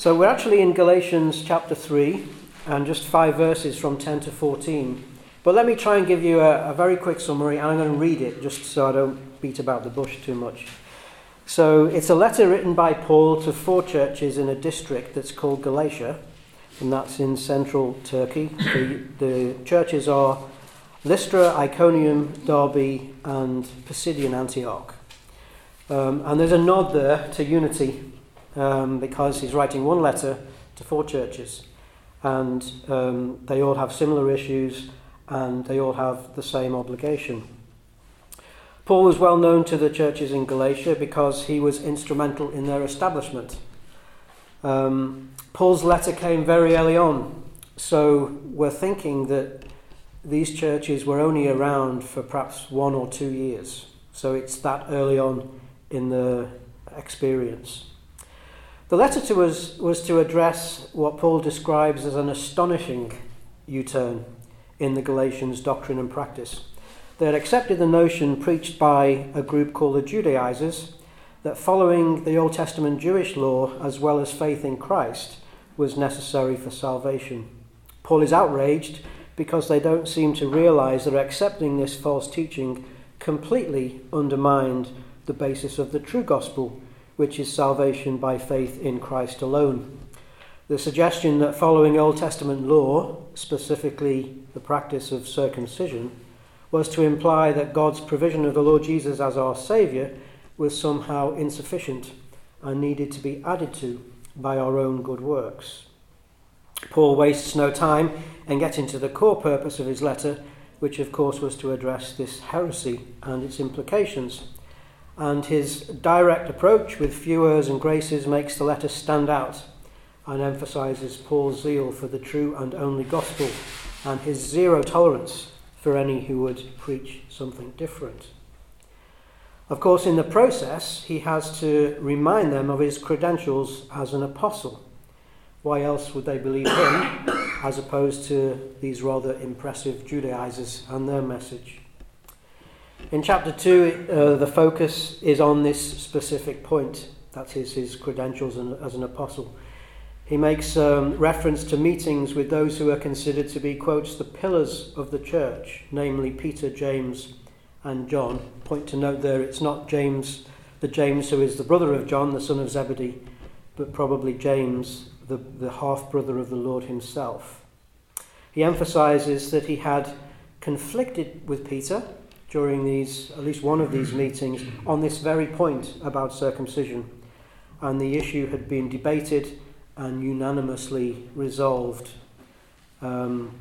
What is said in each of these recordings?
So we're actually in Galatians chapter 3 and just five verses from 10 to 14. But let me try and give you a, a very quick summary, and I'm going to read it just so I don't beat about the bush too much. So it's a letter written by Paul to four churches in a district that's called Galatia, and that's in central Turkey. The, the churches are Lystra, Iconium, Derbe, and Pisidian Antioch. Um, and there's a nod there to unity um, because he's writing one letter to four churches, and um, they all have similar issues and they all have the same obligation. Paul was well known to the churches in Galatia because he was instrumental in their establishment. Um, Paul's letter came very early on, so we're thinking that these churches were only around for perhaps one or two years. So it's that early on in the experience. The letter to us was to address what Paul describes as an astonishing U turn in the Galatians' doctrine and practice. They had accepted the notion preached by a group called the Judaizers that following the Old Testament Jewish law as well as faith in Christ was necessary for salvation. Paul is outraged because they don't seem to realize that accepting this false teaching completely undermined the basis of the true gospel which is salvation by faith in Christ alone. The suggestion that following Old Testament law, specifically the practice of circumcision, was to imply that God's provision of the Lord Jesus as our Saviour was somehow insufficient and needed to be added to by our own good works. Paul wastes no time in getting to the core purpose of his letter, which of course was to address this heresy and its implications. And his direct approach with few and graces makes the letter stand out and emphasizes Paul's zeal for the true and only gospel and his zero tolerance for any who would preach something different. Of course, in the process, he has to remind them of his credentials as an apostle. Why else would they believe him as opposed to these rather impressive Judaizers and their message? In chapter 2, uh, the focus is on this specific point. That's his, his credentials as an apostle. He makes um, reference to meetings with those who are considered to be, quotes, the pillars of the church, namely Peter, James, and John. Point to note there, it's not James, the James who is the brother of John, the son of Zebedee, but probably James, the, the half brother of the Lord himself. He emphasizes that he had conflicted with Peter during these, at least one of these meetings, on this very point about circumcision. And the issue had been debated and unanimously resolved. Um,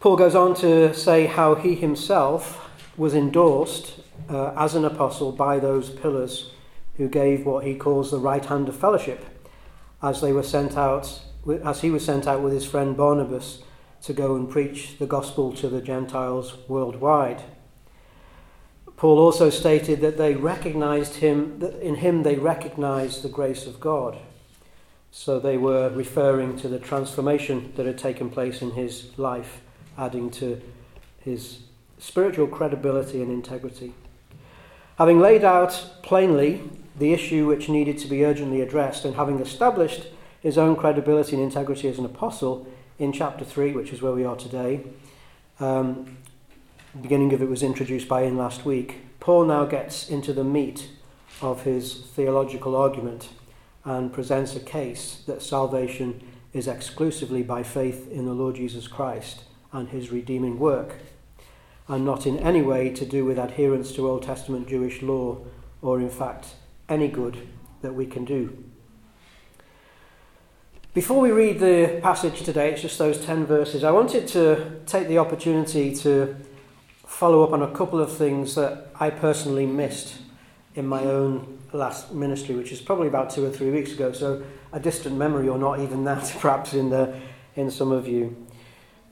Paul goes on to say how he himself was endorsed uh, as an apostle by those pillars who gave what he calls the right hand of fellowship as they were sent out as he was sent out with his friend Barnabas to go and preach the gospel to the Gentiles worldwide. Paul also stated that they recognized him, that in him they recognized the grace of God. So they were referring to the transformation that had taken place in his life, adding to his spiritual credibility and integrity. Having laid out plainly the issue which needed to be urgently addressed, and having established his own credibility and integrity as an apostle, in chapter 3, which is where we are today, um, the beginning of it was introduced by Ian last week, Paul now gets into the meat of his theological argument and presents a case that salvation is exclusively by faith in the Lord Jesus Christ and his redeeming work, and not in any way to do with adherence to Old Testament Jewish law or, in fact, any good that we can do. Before we read the passage today, it's just those 10 verses, I wanted to take the opportunity to follow up on a couple of things that I personally missed in my own last ministry, which is probably about two or three weeks ago. So a distant memory, or not even that, perhaps in the in some of you.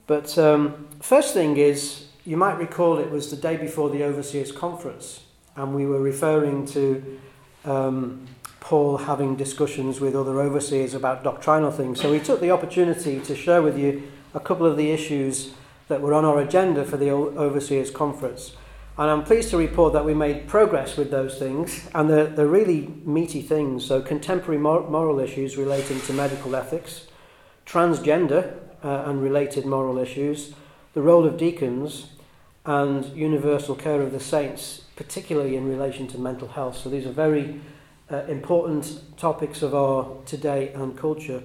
But um, first thing is, you might recall it was the day before the overseers conference, and we were referring to um, Paul having discussions with other overseers about doctrinal things. So we took the opportunity to share with you a couple of the issues that were on our agenda for the overseers conference. And I'm pleased to report that we made progress with those things, and they're, they're really meaty things. So, contemporary moral issues relating to medical ethics, transgender uh, and related moral issues, the role of deacons, and universal care of the saints, particularly in relation to mental health. So, these are very uh, important topics of our today and culture.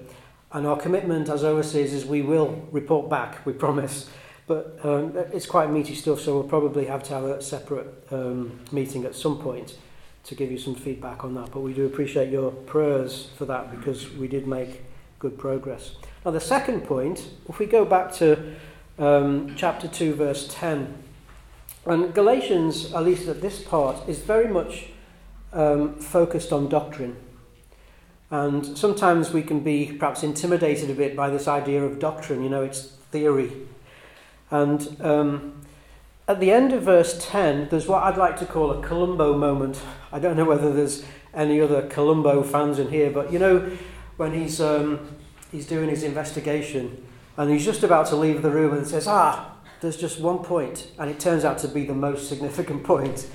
And our commitment as overseas is we will report back, we promise. But um, it's quite meaty stuff, so we'll probably have to have a separate um, meeting at some point to give you some feedback on that. But we do appreciate your prayers for that because we did make good progress. Now, the second point, if we go back to um, chapter 2, verse 10, and Galatians, at least at this part, is very much um, focused on doctrine. And sometimes we can be perhaps intimidated a bit by this idea of doctrine, you know, it's theory. And um, at the end of verse 10, there's what I'd like to call a Columbo moment. I don't know whether there's any other Columbo fans in here, but you know, when he's, um, he's doing his investigation and he's just about to leave the room and says, Ah, there's just one point, and it turns out to be the most significant point.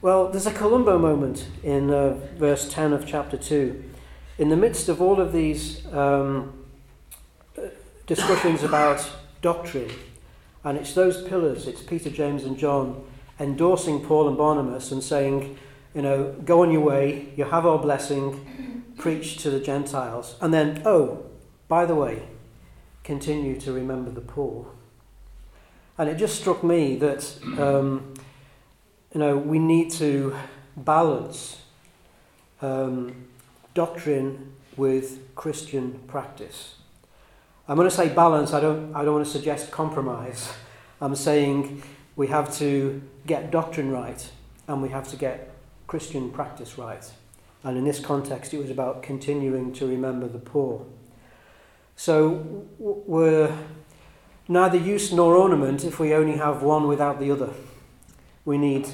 Well, there's a Columbo moment in uh, verse 10 of chapter 2. In the midst of all of these um, discussions about doctrine, and it's those pillars, it's Peter, James, and John endorsing Paul and Barnabas and saying, you know, go on your way, you have our blessing, preach to the Gentiles. And then, oh, by the way, continue to remember the poor. And it just struck me that um, you know, we need to balance um, doctrine with Christian practice. I'm going to say balance, I don't, I don't want to suggest compromise. I'm saying we have to get doctrine right and we have to get Christian practice right. And in this context, it was about continuing to remember the poor. So we're neither use nor ornament if we only have one without the other. We need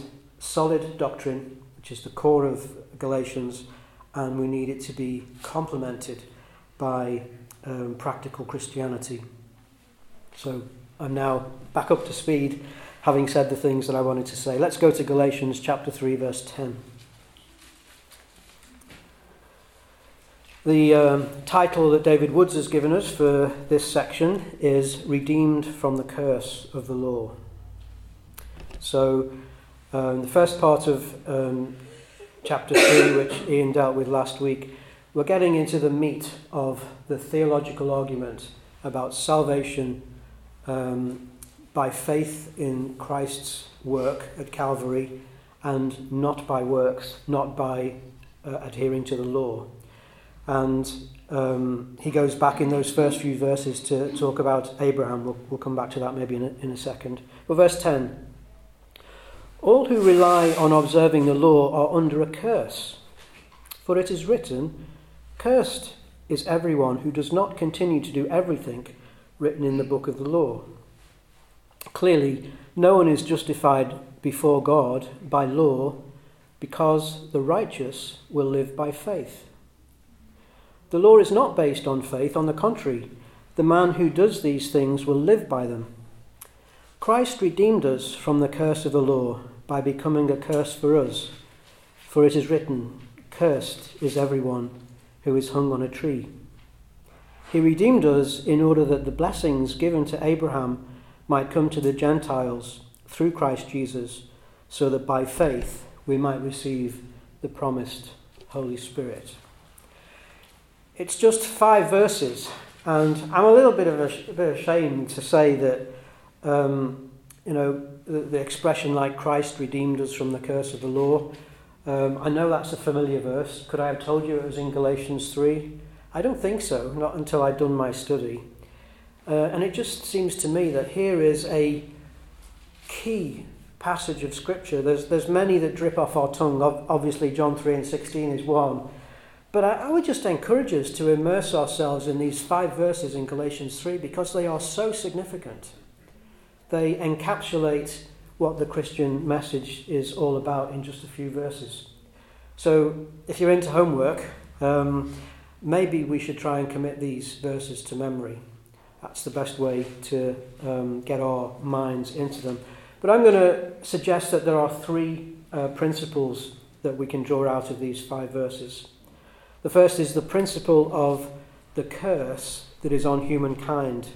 solid doctrine, which is the core of Galatians, and we need it to be complemented by um, practical Christianity. So I'm now back up to speed, having said the things that I wanted to say. Let's go to Galatians chapter 3, verse 10. The um, title that David Woods has given us for this section is Redeemed from the Curse of the Law. So, um, the first part of um, chapter 3, which Ian dealt with last week, we're getting into the meat of the theological argument about salvation um, by faith in Christ's work at Calvary and not by works, not by uh, adhering to the law. And um, he goes back in those first few verses to talk about Abraham. We'll, we'll come back to that maybe in a, in a second. But verse 10 all who rely on observing the law are under a curse. For it is written, Cursed is everyone who does not continue to do everything written in the book of the law. Clearly, no one is justified before God by law because the righteous will live by faith. The law is not based on faith, on the contrary, the man who does these things will live by them. Christ redeemed us from the curse of the law by becoming a curse for us. For it is written, Cursed is everyone who is hung on a tree. He redeemed us in order that the blessings given to Abraham might come to the Gentiles through Christ Jesus, so that by faith we might receive the promised Holy Spirit. It's just five verses, and I'm a little bit of a, a bit ashamed to say that um, you know, the, the expression like Christ redeemed us from the curse of the law. Um, I know that's a familiar verse. Could I have told you it was in Galatians 3? I don't think so, not until I'd done my study. Uh, and it just seems to me that here is a key passage of Scripture. There's, there's many that drip off our tongue. Obviously, John 3 and 16 is one. But I, I would just encourage us to immerse ourselves in these five verses in Galatians 3 because they are so significant they encapsulate what the Christian message is all about in just a few verses. So, if you're into homework, um, maybe we should try and commit these verses to memory. That's the best way to um, get our minds into them. But I'm going to suggest that there are three uh, principles that we can draw out of these five verses. The first is the principle of the curse that is on humankind.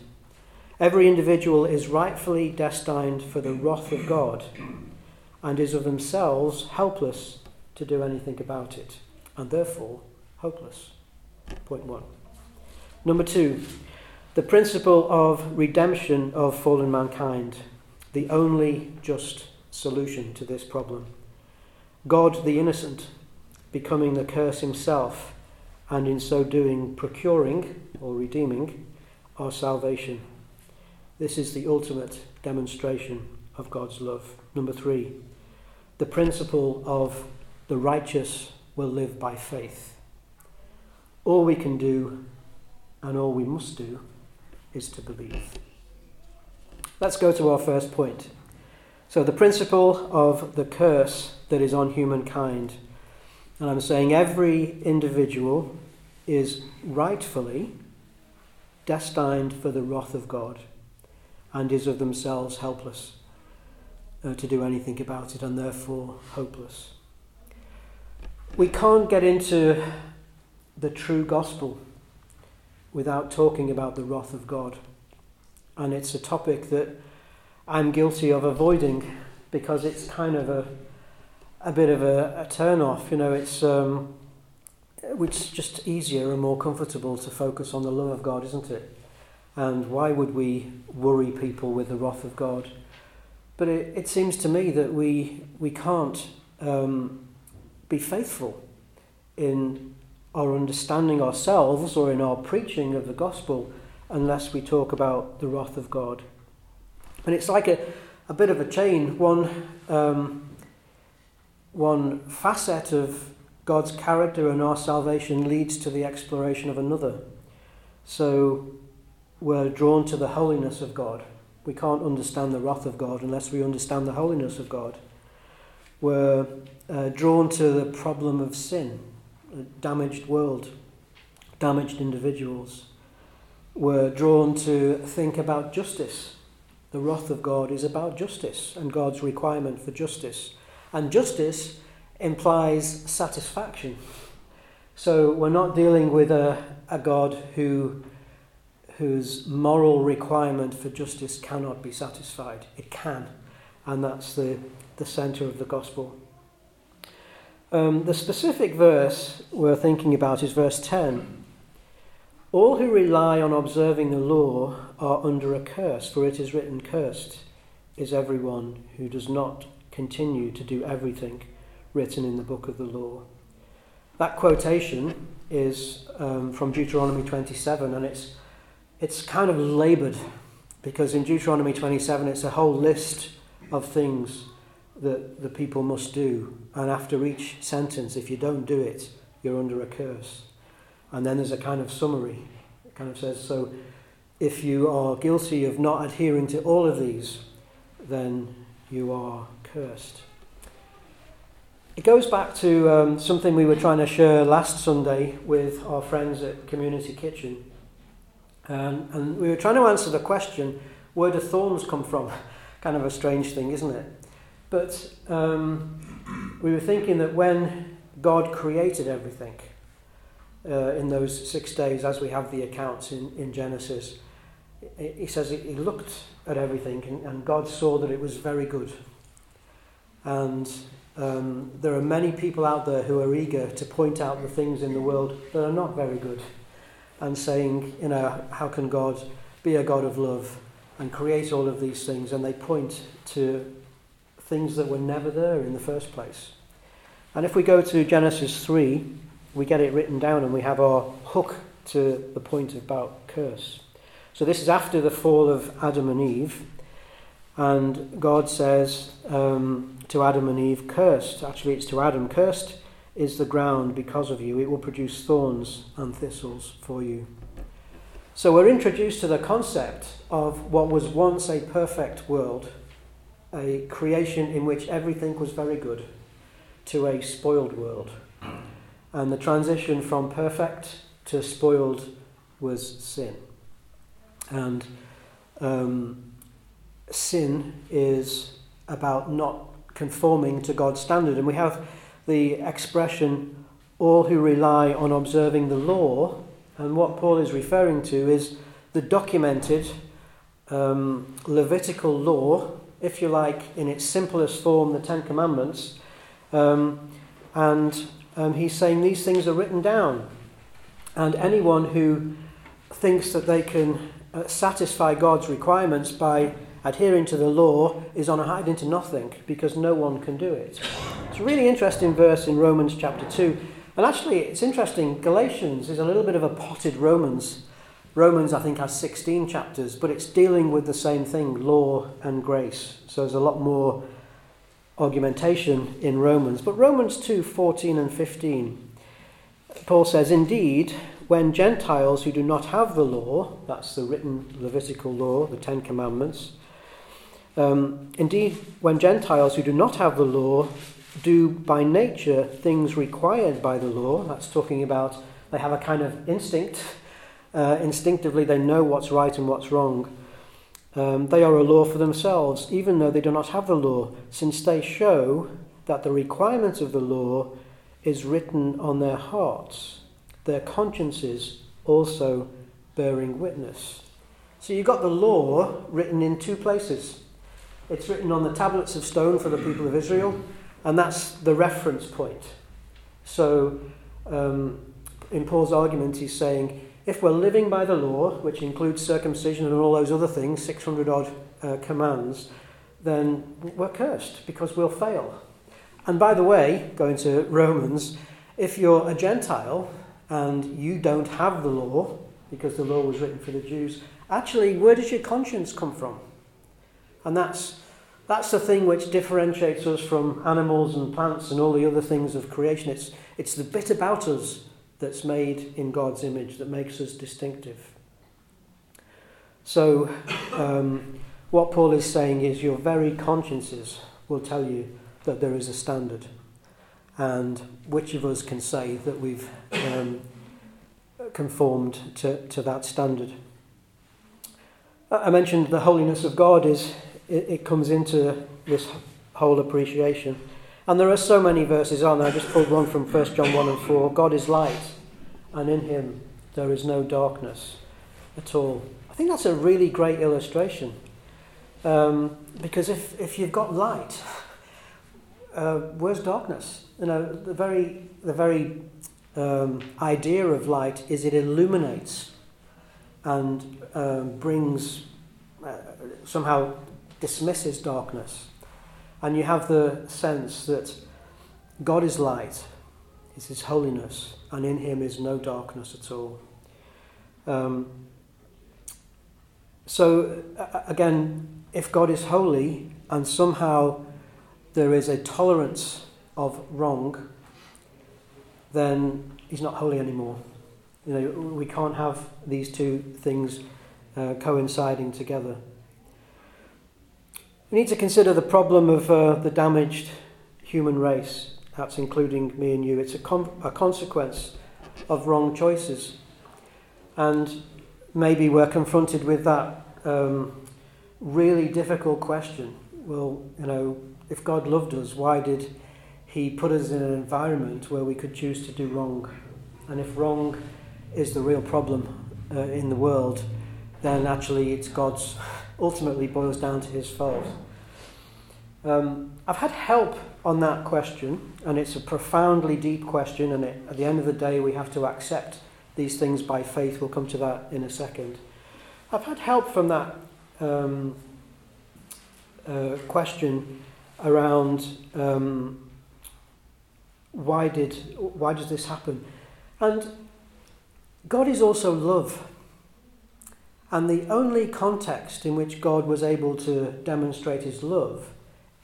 Every individual is rightfully destined for the wrath of God and is of themselves helpless to do anything about it, and therefore hopeless. Point one. Number two, the principle of redemption of fallen mankind, the only just solution to this problem. God the innocent becoming the curse himself and in so doing procuring or redeeming our salvation. This is the ultimate demonstration of God's love. Number three, the principle of the righteous will live by faith. All we can do and all we must do is to believe. Let's go to our first point. So, the principle of the curse that is on humankind and I'm saying every individual is rightfully destined for the wrath of God and is of themselves helpless uh, to do anything about it and therefore hopeless. We can't get into the true gospel without talking about the wrath of God. And it's a topic that I'm guilty of avoiding because it's kind of a, a bit of a, a turn off. You know, it's, um, it's just easier and more comfortable to focus on the love of God, isn't it? And why would we worry people with the wrath of God? But it, it seems to me that we we can't um, be faithful in our understanding ourselves or in our preaching of the gospel unless we talk about the wrath of God. And it's like a, a bit of a chain. One um, one facet of God's character and our salvation leads to the exploration of another. So we're drawn to the holiness of God. We can't understand the wrath of God unless we understand the holiness of God. We're uh, drawn to the problem of sin, a damaged world, damaged individuals. We're drawn to think about justice. The wrath of God is about justice and God's requirement for justice. And justice implies satisfaction. So we're not dealing with a, a God who, whose moral requirement for justice cannot be satisfied. It can. And that's the, the centre of the gospel. Um, the specific verse we're thinking about is verse 10. All who rely on observing the law are under a curse, for it is written, Cursed is everyone who does not continue to do everything written in the book of the law. That quotation is um, from Deuteronomy 27, and it's, it's kind of laboured because in Deuteronomy 27 it's a whole list of things that the people must do. And after each sentence, if you don't do it, you're under a curse. And then there's a kind of summary. It kind of says, so if you are guilty of not adhering to all of these, then you are cursed. It goes back to um, something we were trying to share last Sunday with our friends at Community Kitchen. Um, and we were trying to answer the question where do thorns come from? kind of a strange thing, isn't it? But um, we were thinking that when God created everything uh, in those six days, as we have the accounts in, in Genesis, he says he looked at everything and, and God saw that it was very good. And um, there are many people out there who are eager to point out the things in the world that are not very good and saying, you know, how can God be a God of love and create all of these things? And they point to things that were never there in the first place. And if we go to Genesis 3, we get it written down and we have our hook to the point about curse. So this is after the fall of Adam and Eve. And God says um, to Adam and Eve, cursed. Actually, it's to Adam, cursed is the ground because of you. It will produce thorns and thistles for you. So we're introduced to the concept of what was once a perfect world, a creation in which everything was very good, to a spoiled world. And the transition from perfect to spoiled was sin. And um, sin is about not conforming to God's standard. And we have the expression, all who rely on observing the law. And what Paul is referring to is the documented um, Levitical law, if you like, in its simplest form, the Ten Commandments. Um, and um, he's saying these things are written down. And anyone who thinks that they can uh, satisfy God's requirements by adhering to the law is on a hide into nothing because no one can do it. It's a really interesting verse in Romans chapter 2. And actually, it's interesting, Galatians is a little bit of a potted Romans. Romans, I think, has 16 chapters, but it's dealing with the same thing law and grace. So there's a lot more argumentation in Romans. But Romans 2 14 and 15, Paul says, Indeed, when Gentiles who do not have the law, that's the written Levitical law, the Ten Commandments, um, indeed, when Gentiles who do not have the law do by nature things required by the law, that's talking about they have a kind of instinct, uh, instinctively they know what's right and what's wrong. Um, they are a law for themselves, even though they do not have the law, since they show that the requirement of the law is written on their hearts, their consciences also bearing witness. So you've got the law written in two places it's written on the tablets of stone for the people of Israel, and that's the reference point. So, um, in Paul's argument, he's saying if we're living by the law, which includes circumcision and all those other things, 600 odd uh, commands, then we're cursed because we'll fail. And by the way, going to Romans, if you're a Gentile and you don't have the law, because the law was written for the Jews, actually, where does your conscience come from? And that's, that's the thing which differentiates us from animals and plants and all the other things of creation. It's, it's the bit about us that's made in God's image that makes us distinctive. So, um, what Paul is saying is your very consciences will tell you that there is a standard. And which of us can say that we've um, conformed to, to that standard? I mentioned the holiness of God is it, it comes into this whole appreciation. And there are so many verses on. I just pulled one from 1 John 1 and 4. God is light, and in him there is no darkness at all. I think that's a really great illustration. Um, because if, if you've got light, uh, where's darkness? You know, the very, the very um, idea of light is it illuminates and um, brings, uh, somehow dismisses darkness. And you have the sense that God is light, it's His holiness, and in Him is no darkness at all. Um, so, again, if God is holy and somehow there is a tolerance of wrong, then He's not holy anymore. You know, we can't have these two things uh, coinciding together. We need to consider the problem of uh, the damaged human race. That's including me and you. It's a, com- a consequence of wrong choices. And maybe we're confronted with that um, really difficult question. Well, you know, if God loved us, why did He put us in an environment where we could choose to do wrong? And if wrong is the real problem uh, in the world, then actually it's God's ultimately boils down to his fault. Um, I've had help on that question, and it's a profoundly deep question, and it, at the end of the day, we have to accept these things by faith. We'll come to that in a second. I've had help from that um, uh, question around um, why did why does this happen, and God is also love. And the only context in which God was able to demonstrate his love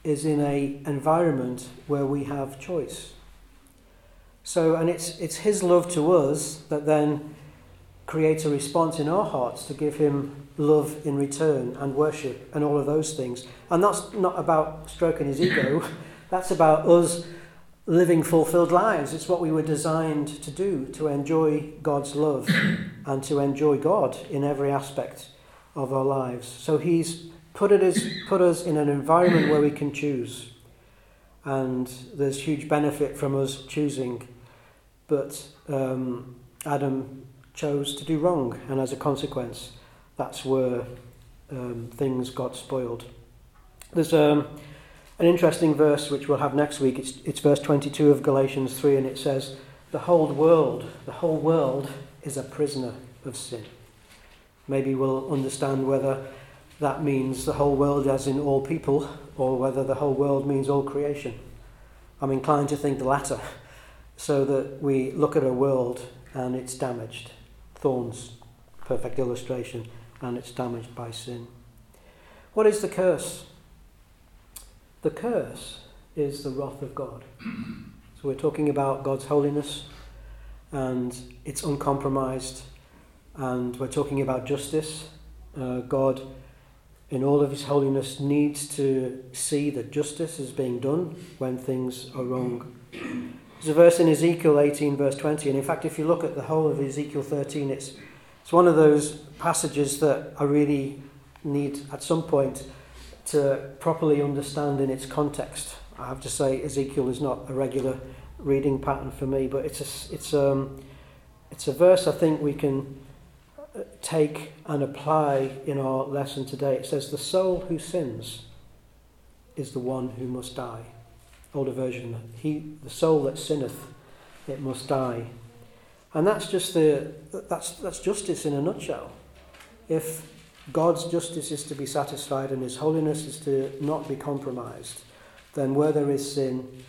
is in a environment where we have choice. So, and it's, it's his love to us that then creates a response in our hearts to give him love in return and worship and all of those things. And that's not about stroking his ego, that's about us living fulfilled lives. It's what we were designed to do, to enjoy God's love and to enjoy God in every aspect of our lives. So He's put, it as, put us in an environment where we can choose. And there's huge benefit from us choosing. But um, Adam chose to do wrong, and as a consequence, that's where um, things got spoiled. There's um, an interesting verse which we'll have next week. It's, it's verse 22 of Galatians 3, and it says, The whole world, the whole world is a prisoner of sin. Maybe we'll understand whether that means the whole world, as in all people, or whether the whole world means all creation. I'm inclined to think the latter, so that we look at a world and it's damaged. Thorns, perfect illustration, and it's damaged by sin. What is the curse? The curse is the wrath of God. So we're talking about God's holiness, and it's uncompromised and we're talking about justice. Uh, God, in all of His holiness, needs to see that justice is being done when things are wrong. There's a verse in Ezekiel 18, verse 20, and in fact, if you look at the whole of Ezekiel 13, it's, it's one of those passages that I really need at some point to properly understand in its context. I have to say, Ezekiel is not a regular reading pattern for me, but it's a, it's um, it's a verse I think we can uh, take and apply in our lesson today. It says, "The soul who sins is the one who must die." Older version: "He, the soul that sinneth, it must die." And that's just the that's that's justice in a nutshell. If God's justice is to be satisfied and his holiness is to not be compromised, then where there is sin,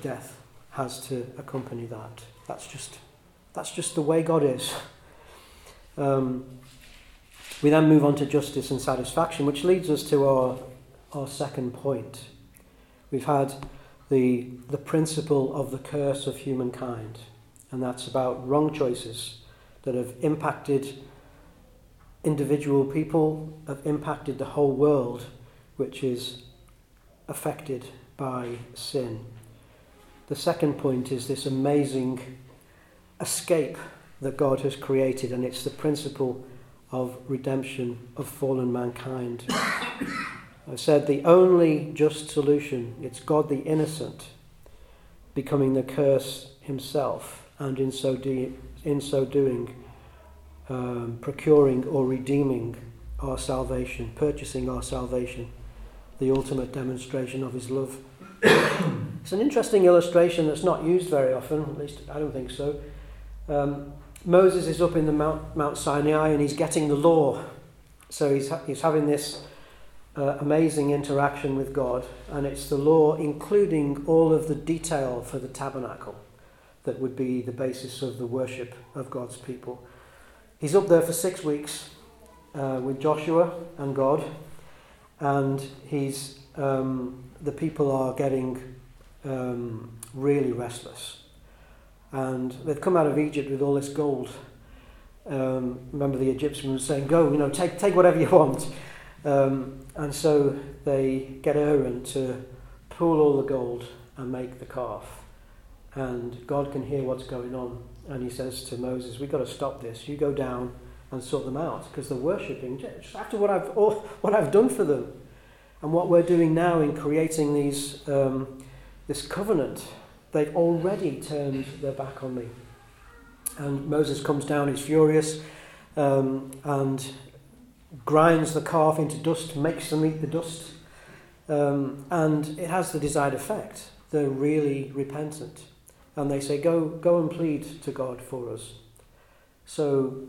death has to accompany that. That's just that's just the way God is. Um, we then move on to justice and satisfaction, which leads us to our, our second point. We've had the, the principle of the curse of humankind, and that's about wrong choices that have impacted individual people, have impacted the whole world, which is affected by sin. The second point is this amazing escape that God has created, and it's the principle of redemption of fallen mankind. I said the only just solution, it's God the innocent becoming the curse himself, and in so, de- in so doing, um, procuring or redeeming our salvation, purchasing our salvation, the ultimate demonstration of his love. it's an interesting illustration that's not used very often, at least I don't think so. Um, Moses is up in the Mount, Mount Sinai and he's getting the law. So he's, he's having this uh, amazing interaction with God, and it's the law, including all of the detail for the tabernacle, that would be the basis of the worship of God's people. He's up there for six weeks uh, with Joshua and God, and he's um, the people are getting um, really restless. And they've come out of Egypt with all this gold. Um, remember the Egyptians were saying, "Go, you know, take take whatever you want," um, and so they get Aaron to pull all the gold and make the calf, and God can hear what's going on, and He says to Moses, "We've got to stop this. You go down and sort them out because they're worshiping just after what I've what I've done for them, and what we're doing now in creating these um, this covenant." They've already turned their back on me. And Moses comes down, he's furious, um, and grinds the calf into dust, makes them eat the dust. Um, and it has the desired effect. They're really repentant. And they say, go, go and plead to God for us. So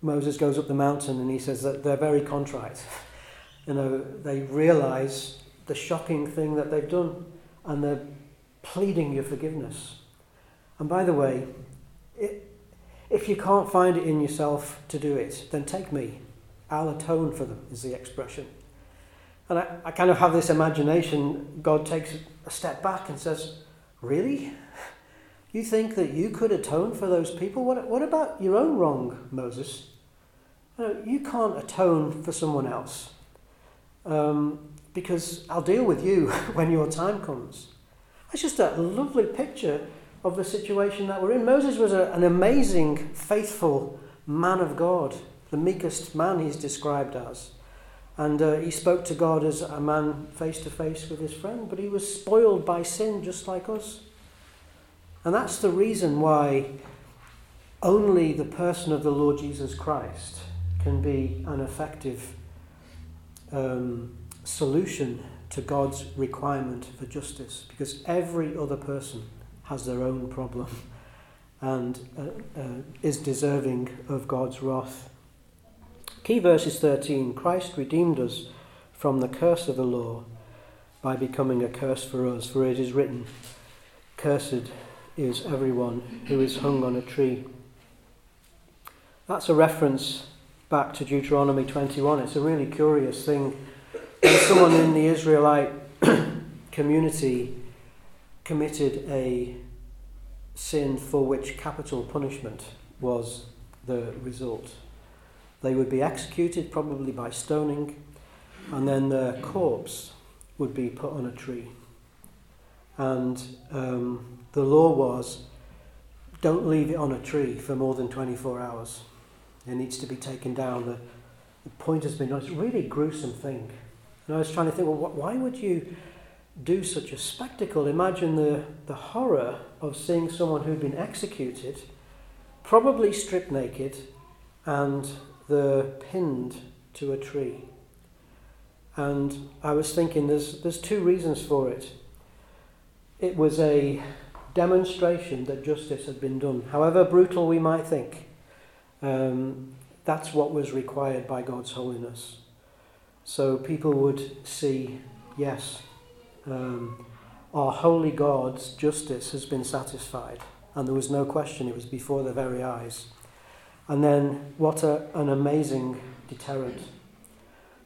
Moses goes up the mountain and he says that they're very contrite. you know, they realize the shocking thing that they've done and they're pleading your forgiveness. And by the way, it, if you can't find it in yourself to do it, then take me. I'll atone for them, is the expression. And I, I kind of have this imagination God takes a step back and says, Really? You think that you could atone for those people? What, what about your own wrong, Moses? No, you can't atone for someone else. Um, because I'll deal with you when your time comes. It's just a lovely picture of the situation that we're in. Moses was a, an amazing, faithful man of God, the meekest man he's described as. And uh, he spoke to God as a man face to face with his friend, but he was spoiled by sin just like us. And that's the reason why only the person of the Lord Jesus Christ can be an effective um, solution to God's requirement for justice, because every other person has their own problem and uh, uh, is deserving of God's wrath. Key verse is 13 Christ redeemed us from the curse of the law by becoming a curse for us, for it is written, Cursed is everyone who is hung on a tree. That's a reference back to Deuteronomy 21. It's a really curious thing. When someone in the Israelite community committed a sin for which capital punishment was the result. They would be executed, probably by stoning, and then their corpse would be put on a tree. And um, the law was don't leave it on a tree for more than 24 hours. It needs to be taken down. The, the point has been, it's a really gruesome thing. And I was trying to think, well, why would you do such a spectacle? Imagine the, the horror of seeing someone who'd been executed, probably stripped naked, and the pinned to a tree. And I was thinking there's, there's two reasons for it. It was a demonstration that justice had been done. However brutal we might think, um, that's what was required by God's holiness. So people would see, yes, um, our holy God's justice has been satisfied. And there was no question, it was before their very eyes. And then, what a, an amazing deterrent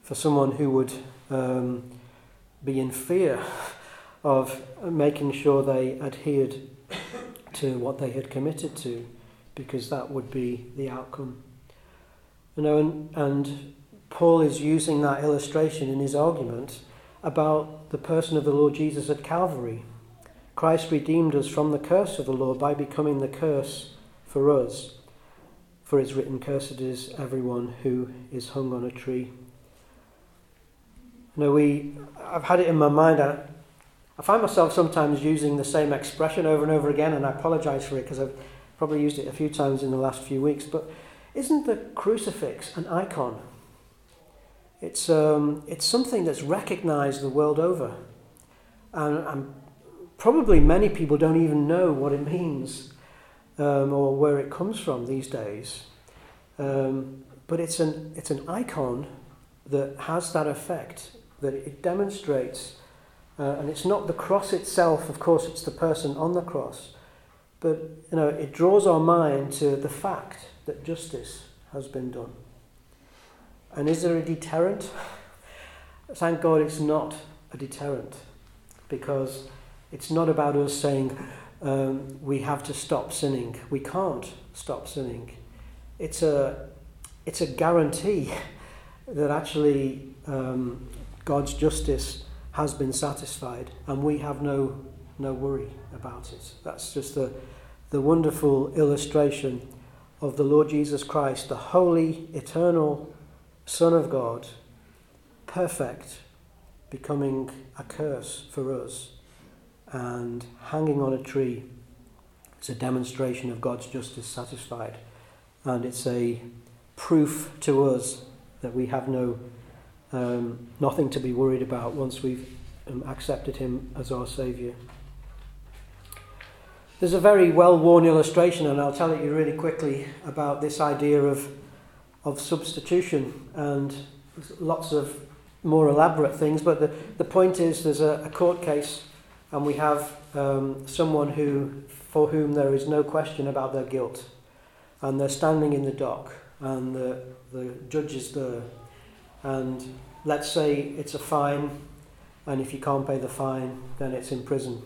for someone who would um, be in fear of making sure they adhered to what they had committed to, because that would be the outcome. You know, and, and Paul is using that illustration in his argument about the person of the Lord Jesus at Calvary. Christ redeemed us from the curse of the law by becoming the curse for us. For it's written, Cursed is everyone who is hung on a tree. Know, we, I've had it in my mind. I find myself sometimes using the same expression over and over again, and I apologize for it because I've probably used it a few times in the last few weeks. But isn't the crucifix an icon? It's, um, it's something that's recognized the world over. And, and, probably many people don't even know what it means um, or where it comes from these days. Um, but it's an, it's an icon that has that effect, that it demonstrates. Uh, and it's not the cross itself, of course, it's the person on the cross. But you know, it draws our mind to the fact that justice has been done. And is there a deterrent? Thank God it's not a deterrent because it's not about us saying um, we have to stop sinning. We can't stop sinning. It's a, it's a guarantee that actually um, God's justice has been satisfied and we have no, no worry about it. That's just the, the wonderful illustration of the Lord Jesus Christ, the holy, eternal Son of God, perfect, becoming a curse for us, and hanging on a tree. It's a demonstration of God's justice satisfied, and it's a proof to us that we have no um, nothing to be worried about once we've um, accepted Him as our Saviour. There's a very well worn illustration, and I'll tell it you really quickly about this idea of of substitution and lots of more elaborate things. But the, the point is, there's a, a court case, and we have um, someone who, for whom there is no question about their guilt, and they're standing in the dock, and the, the judge is there, and let's say it's a fine, and if you can't pay the fine, then it's in prison.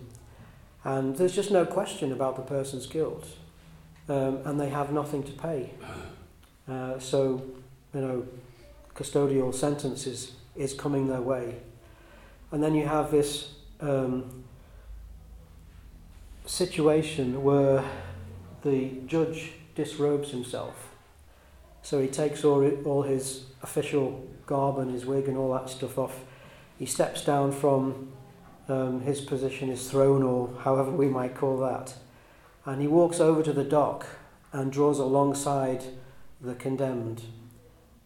And there's just no question about the person's guilt, um, and they have nothing to pay. Uh, so, you know, custodial sentence is, is coming their way. And then you have this um, situation where the judge disrobes himself So he takes all, all his official garb and his wig and all that stuff off. He steps down from um, his position, his throne, or however we might call that, and he walks over to the dock and draws alongside the condemned,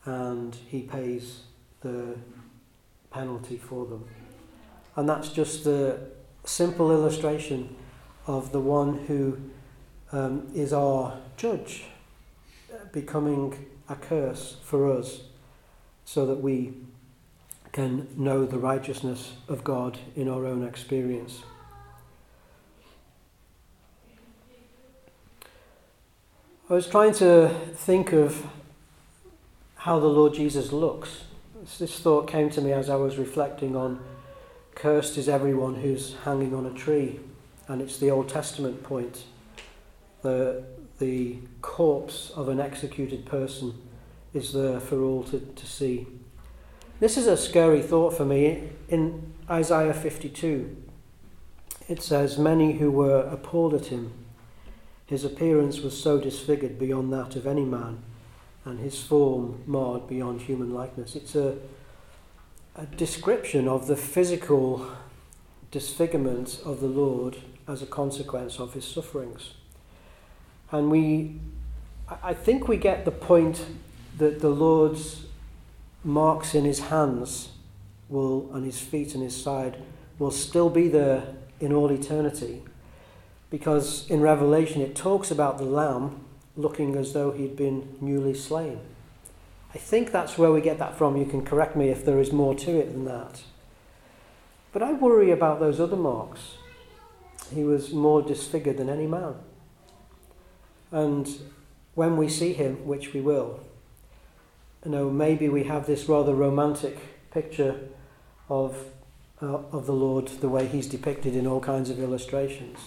and he pays the penalty for them. And that's just the simple illustration of the one who um, is our judge, becoming a curse for us, so that we can know the righteousness of God in our own experience. I was trying to think of how the Lord Jesus looks. This thought came to me as I was reflecting on cursed is everyone who's hanging on a tree, and it's the Old Testament point. The, the corpse of an executed person is there for all to, to see. This is a scary thought for me. In Isaiah 52, it says, Many who were appalled at him, his appearance was so disfigured beyond that of any man, and his form marred beyond human likeness. It's a, a description of the physical disfigurement of the Lord as a consequence of his sufferings. And we, I think we get the point that the Lord's marks in his hands will, and his feet and his side will still be there in all eternity because in Revelation it talks about the Lamb looking as though he'd been newly slain. I think that's where we get that from. You can correct me if there is more to it than that. But I worry about those other marks. He was more disfigured than any man. And when we see him, which we will, you know, maybe we have this rather romantic picture of, uh, of the Lord the way he's depicted in all kinds of illustrations.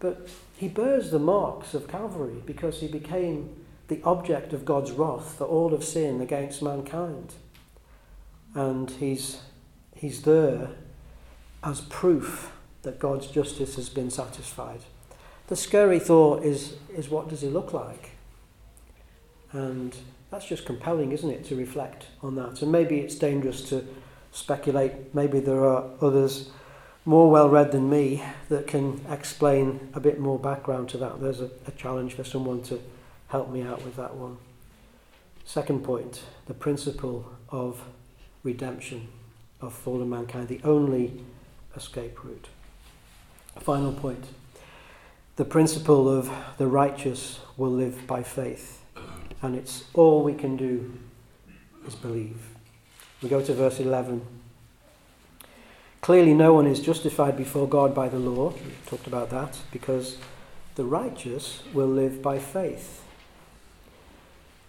But he bears the marks of Calvary because he became the object of God's wrath for all of sin against mankind. And he's, he's there as proof that God's justice has been satisfied. The scary thought is, is what does he look like? And that's just compelling, isn't it, to reflect on that. And maybe it's dangerous to speculate. Maybe there are others more well read than me that can explain a bit more background to that. There's a, a challenge for someone to help me out with that one. Second point the principle of redemption of fallen mankind, the only escape route. Final point. The principle of the righteous will live by faith. And it's all we can do is believe. We go to verse 11. Clearly, no one is justified before God by the law. We talked about that because the righteous will live by faith.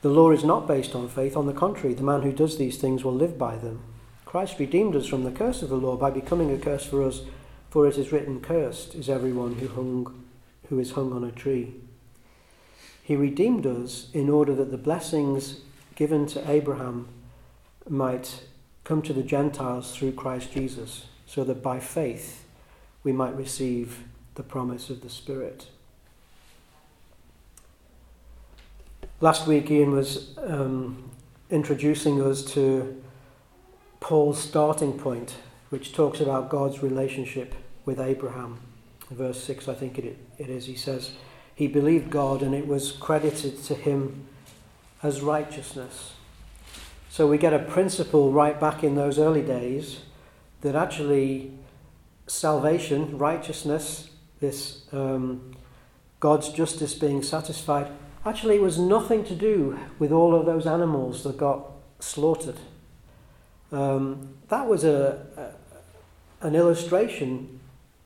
The law is not based on faith. On the contrary, the man who does these things will live by them. Christ redeemed us from the curse of the law by becoming a curse for us, for it is written, Cursed is everyone who, hung, who is hung on a tree. He redeemed us in order that the blessings given to Abraham might come to the Gentiles through Christ Jesus so that by faith we might receive the promise of the Spirit. Last week, Ian was um, introducing us to Paul's starting point, which talks about God's relationship with Abraham. Verse 6, I think it, it is, he says, He believed God and it was credited to him as righteousness. So we get a principle right back in those early days that actually salvation, righteousness, this um, God's justice being satisfied, actually was nothing to do with all of those animals that got slaughtered. Um, that was a, a, an illustration,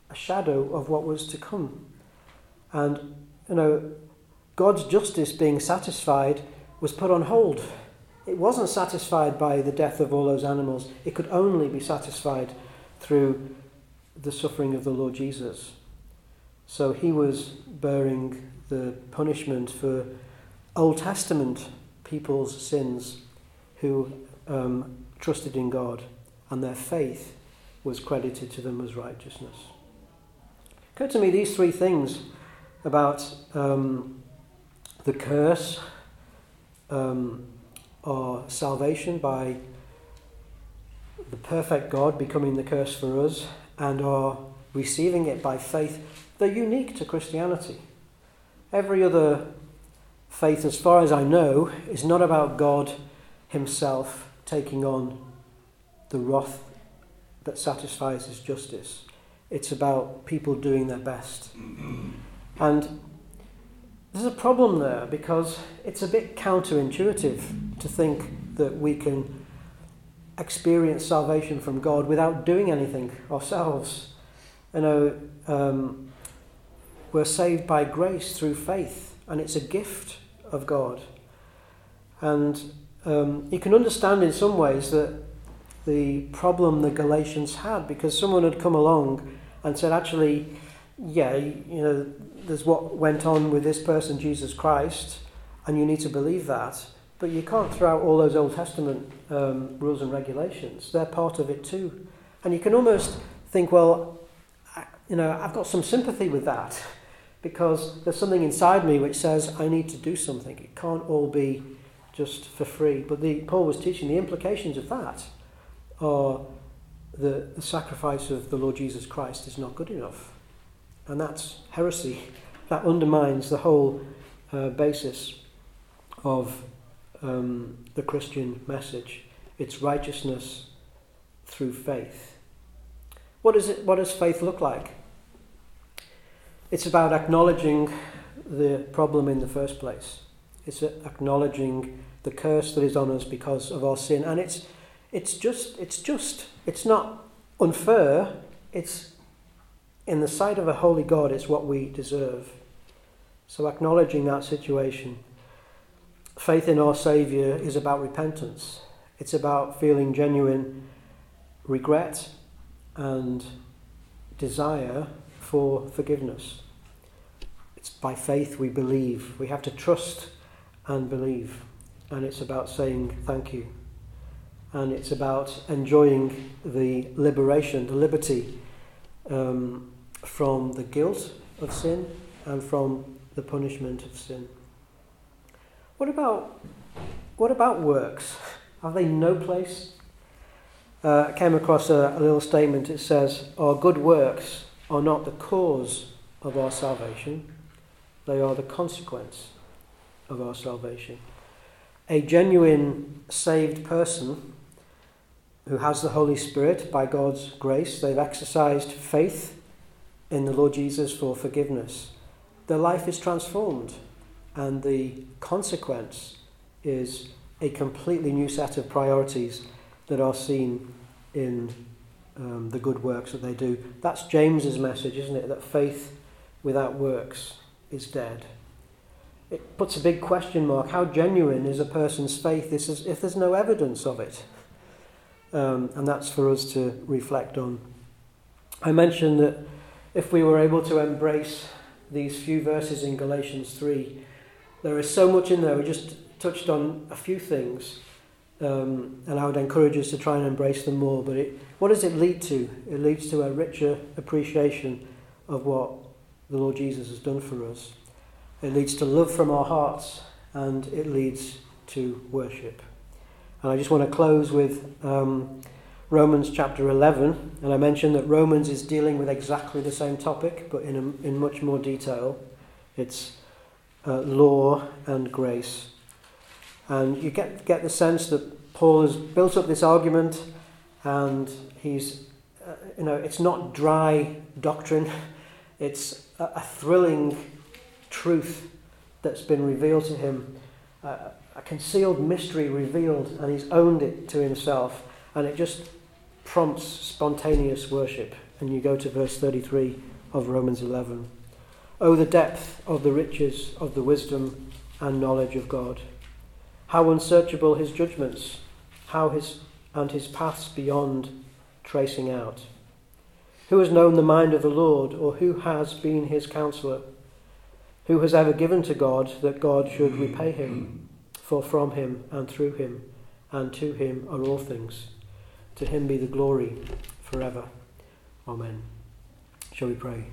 a shadow of what was to come. And, you know, God's justice being satisfied was put on hold it wasn't satisfied by the death of all those animals. It could only be satisfied through the suffering of the Lord Jesus. So he was bearing the punishment for Old Testament people's sins who um, trusted in God, and their faith was credited to them as righteousness. Occurred to me these three things about um, the curse um, our salvation by the perfect God becoming the curse for us and our receiving it by faith, they're unique to Christianity. Every other faith, as far as I know, is not about God Himself taking on the wrath that satisfies His justice. It's about people doing their best. And there's a problem there because it's a bit counterintuitive to think that we can experience salvation from God without doing anything ourselves. You know, um, we're saved by grace through faith, and it's a gift of God. And um, you can understand in some ways that the problem the Galatians had because someone had come along and said, actually, yeah, you know, there's what went on with this person, Jesus Christ, and you need to believe that. But you can't throw out all those Old Testament um, rules and regulations. They're part of it too. And you can almost think, well, I, you know, I've got some sympathy with that because there's something inside me which says I need to do something. It can't all be just for free. But the, Paul was teaching the implications of that are the, the sacrifice of the Lord Jesus Christ is not good enough. And that's heresy. That undermines the whole uh, basis of um, the Christian message. It's righteousness through faith. What, is it, what does faith look like? It's about acknowledging the problem in the first place. It's acknowledging the curse that is on us because of our sin. And it's it's just, it's just, it's not unfair. It's in the sight of a holy God, it's what we deserve. So acknowledging that situation. Faith in our Saviour is about repentance. It's about feeling genuine regret and desire for forgiveness. It's by faith we believe. We have to trust and believe. And it's about saying thank you. And it's about enjoying the liberation, the liberty um, from the guilt of sin and from the punishment of sin. What about what about works? Are they no place? Uh, I came across a, a little statement. It says, "Our good works are not the cause of our salvation; they are the consequence of our salvation." A genuine saved person who has the Holy Spirit by God's grace, they've exercised faith in the Lord Jesus for forgiveness, their life is transformed. And the consequence is a completely new set of priorities that are seen in um, the good works that they do. That's James's message, isn't it? That faith without works is dead. It puts a big question mark. How genuine is a person's faith if there's no evidence of it? Um, and that's for us to reflect on. I mentioned that if we were able to embrace these few verses in Galatians 3, there is so much in there. We just touched on a few things, um, and I would encourage us to try and embrace them more. But it, what does it lead to? It leads to a richer appreciation of what the Lord Jesus has done for us. It leads to love from our hearts, and it leads to worship. And I just want to close with. Um, Romans chapter 11, and I mentioned that Romans is dealing with exactly the same topic, but in, a, in much more detail. It's uh, law and grace. And you get, get the sense that Paul has built up this argument, and he's, uh, you know, it's not dry doctrine, it's a, a thrilling truth that's been revealed to him, uh, a concealed mystery revealed, and he's owned it to himself. And it just prompts spontaneous worship. And you go to verse 33 of Romans 11. Oh, the depth of the riches of the wisdom and knowledge of God. How unsearchable his judgments, how his and his paths beyond tracing out. Who has known the mind of the Lord, or who has been his counselor? Who has ever given to God that God should repay him? For from him and through him and to him are all things. To him be the glory forever. Amen. Shall we pray?